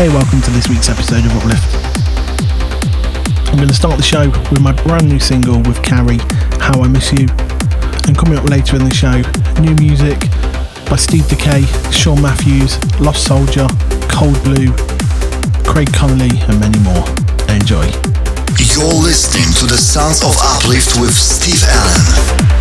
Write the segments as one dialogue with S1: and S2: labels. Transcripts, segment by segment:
S1: Hey, welcome to this week's episode of Uplift. I'm going to start the show with my brand new single with Cari, How I Miss You. And coming up later in the show, new music by Steve Dekay, Sean Mathews, Last Soldier, Cold Blue, Craig Connelly, and many more. Enjoy.
S2: You're listening to the Sounds of Uplift with Steve Allen.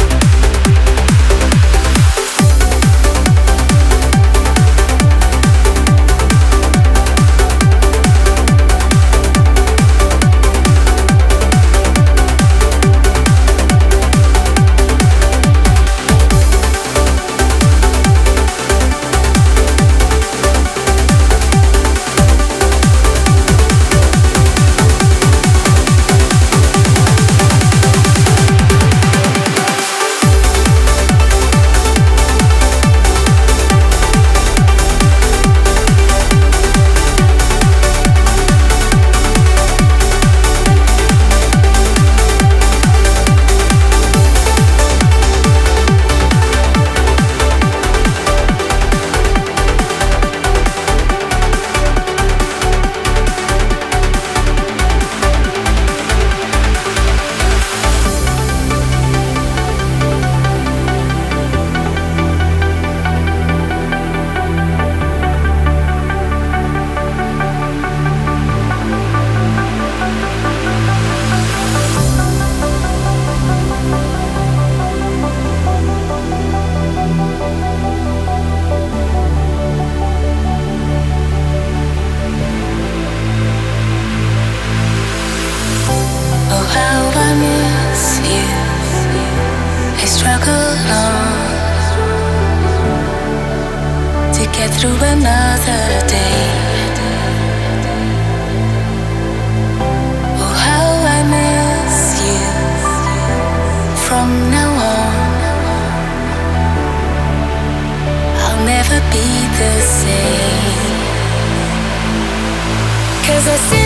S3: get through another day. Oh, how I miss you from now on. I'll never be the same. Cause I see.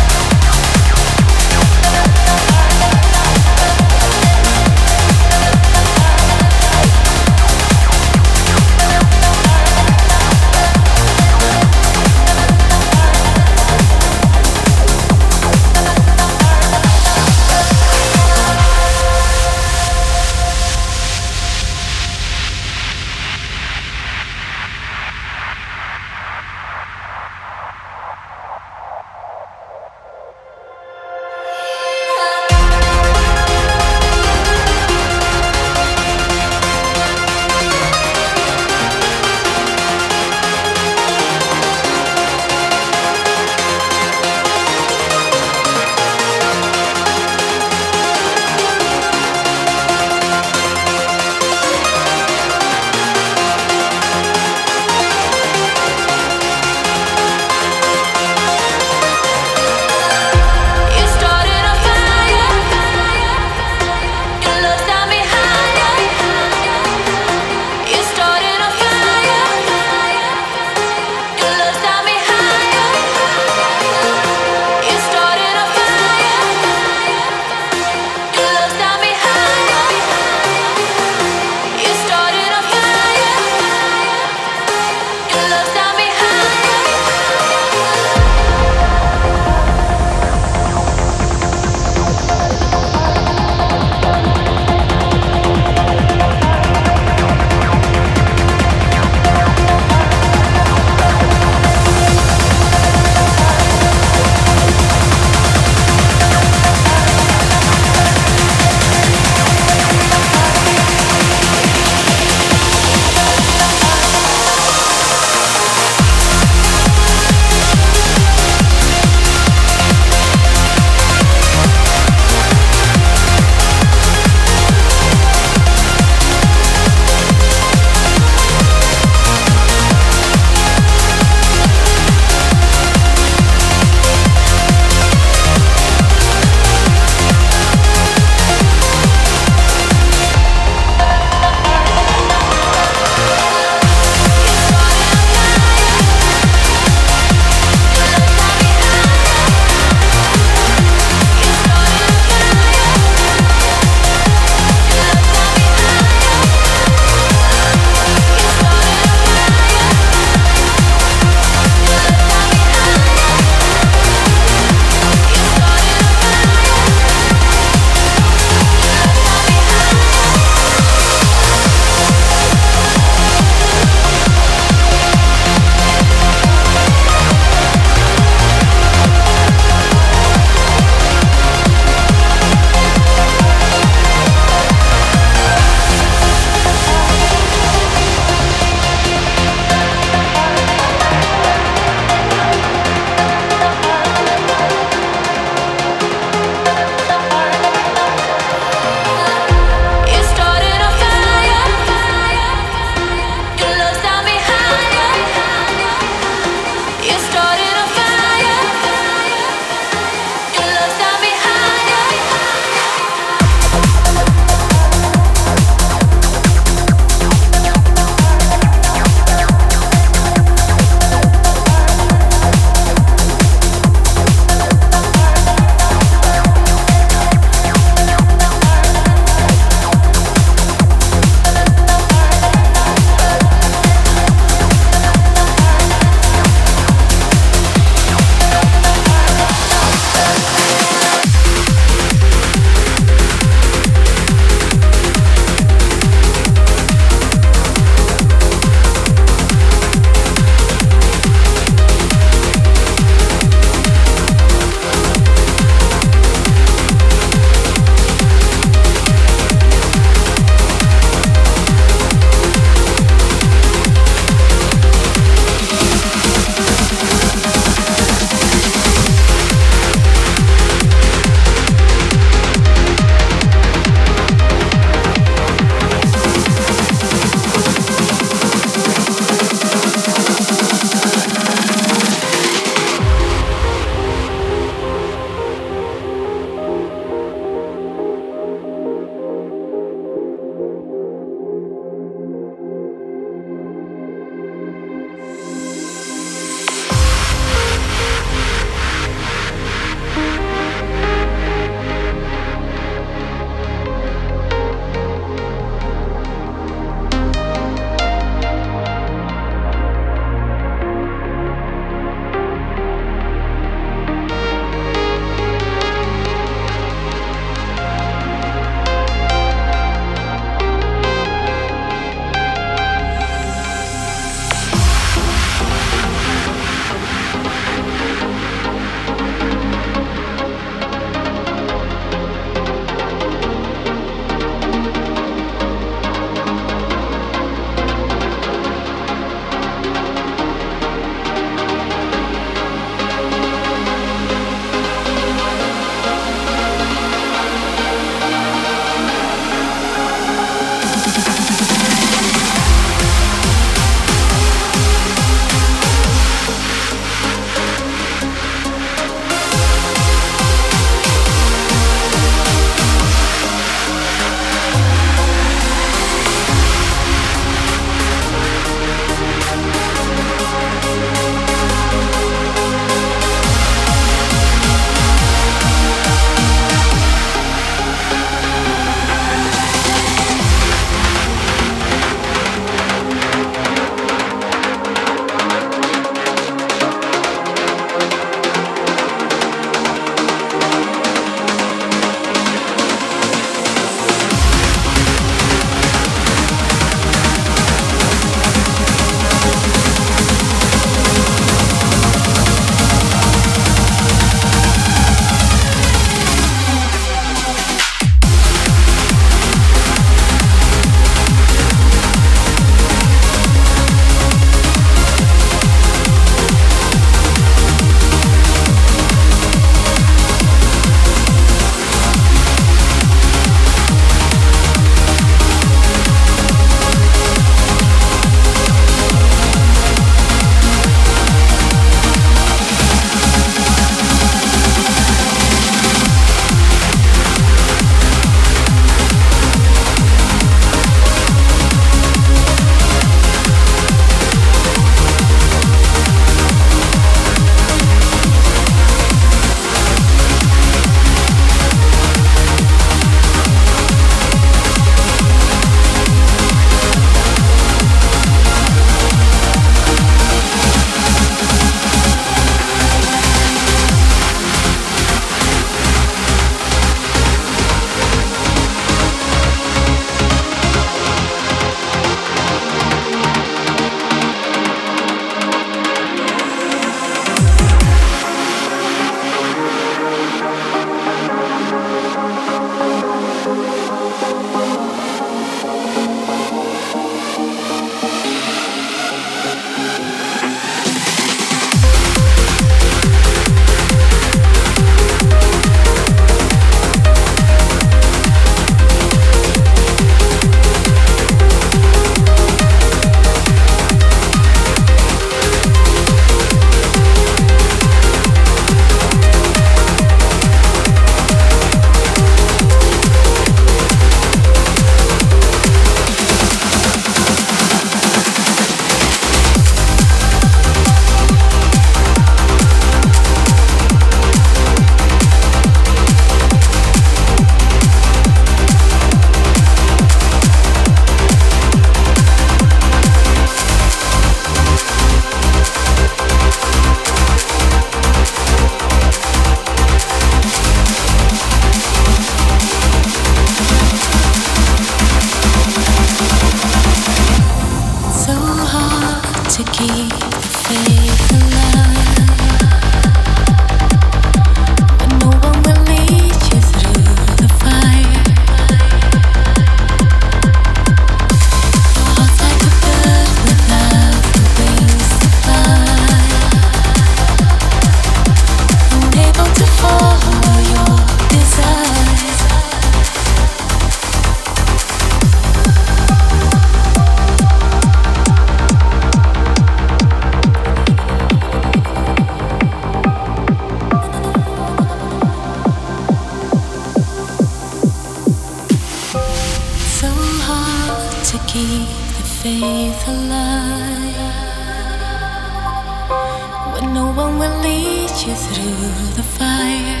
S3: But no one will lead you through the fire.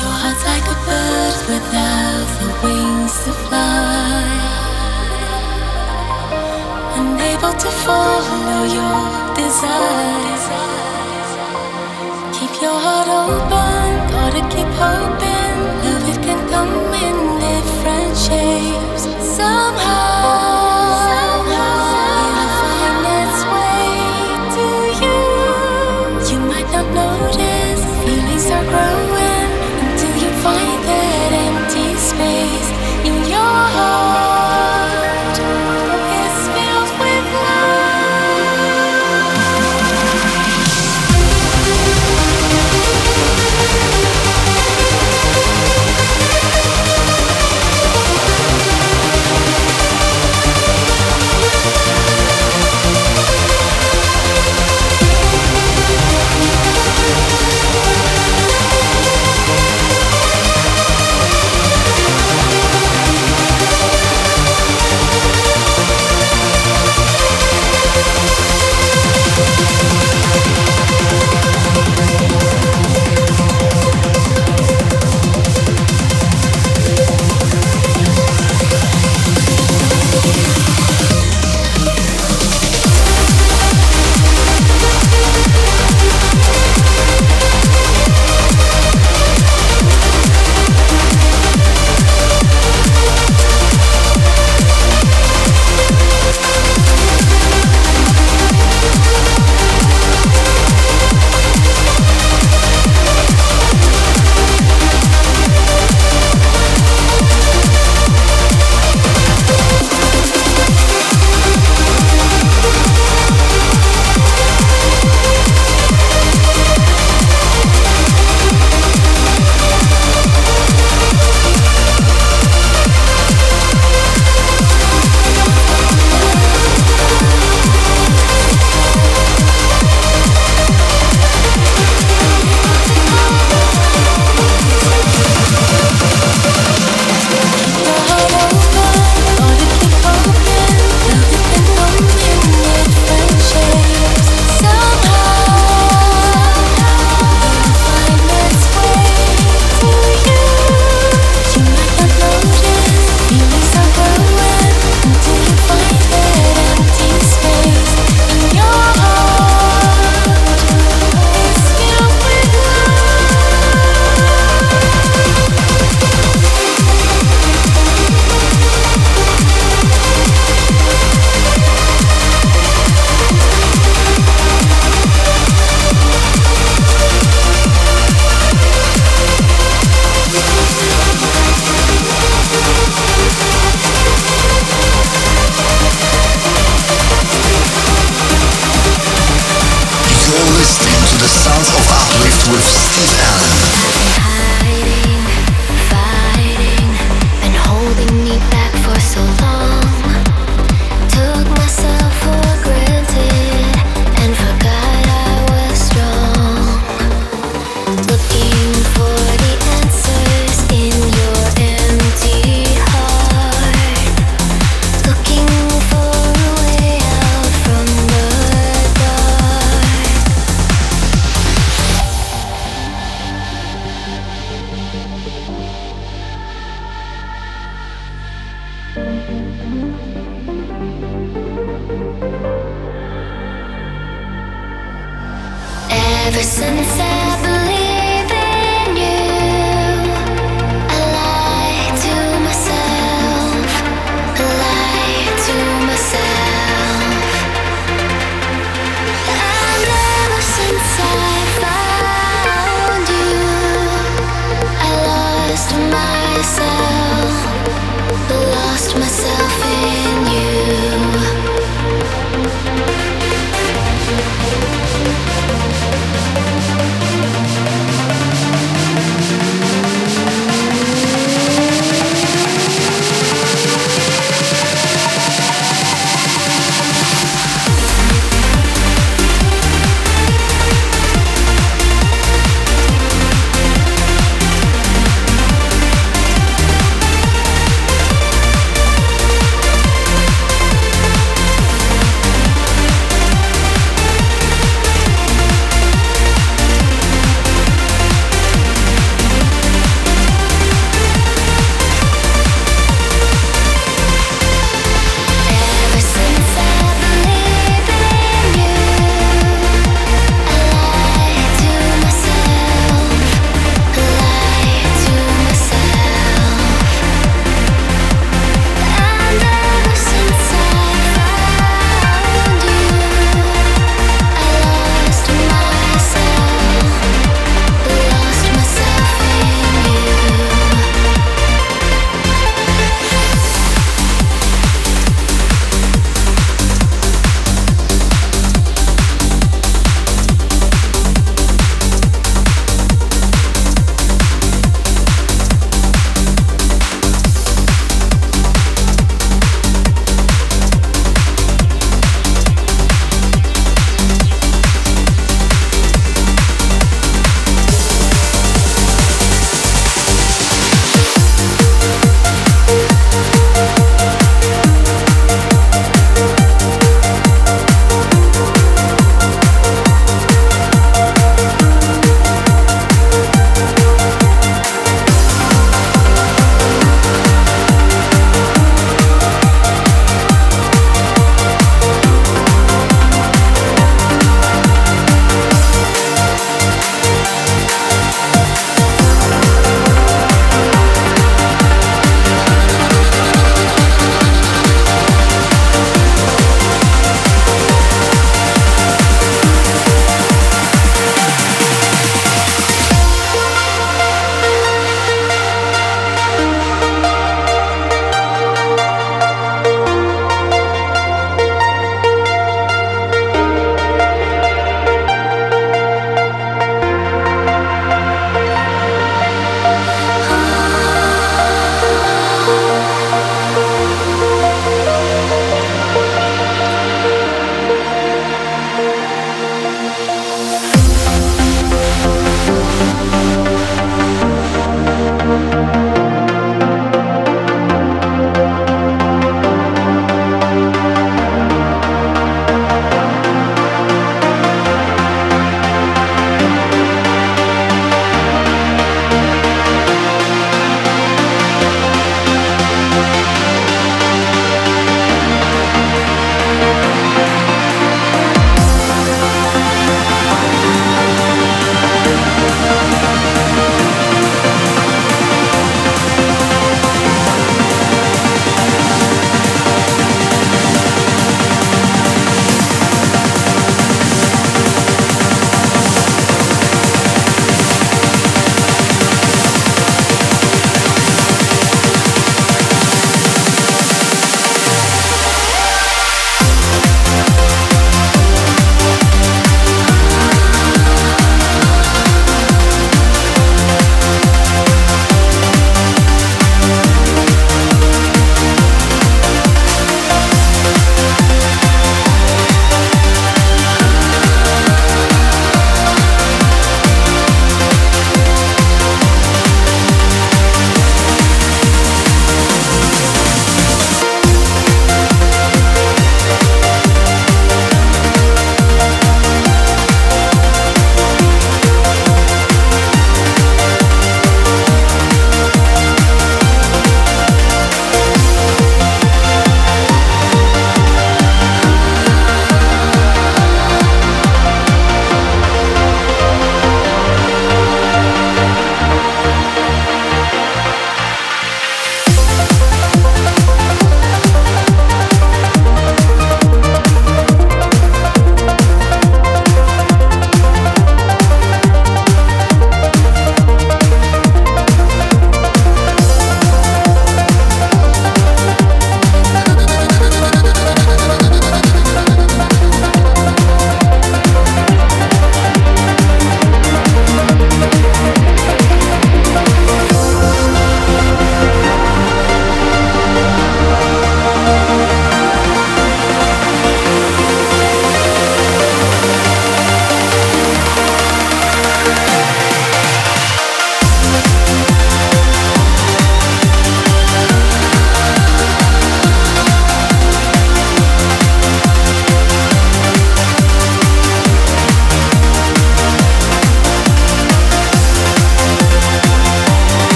S3: Your heart's like a bird without the wings to fly. Unable to follow your desires. Keep your heart open, gotta keep hoping. Love it can come in different shapes somehow.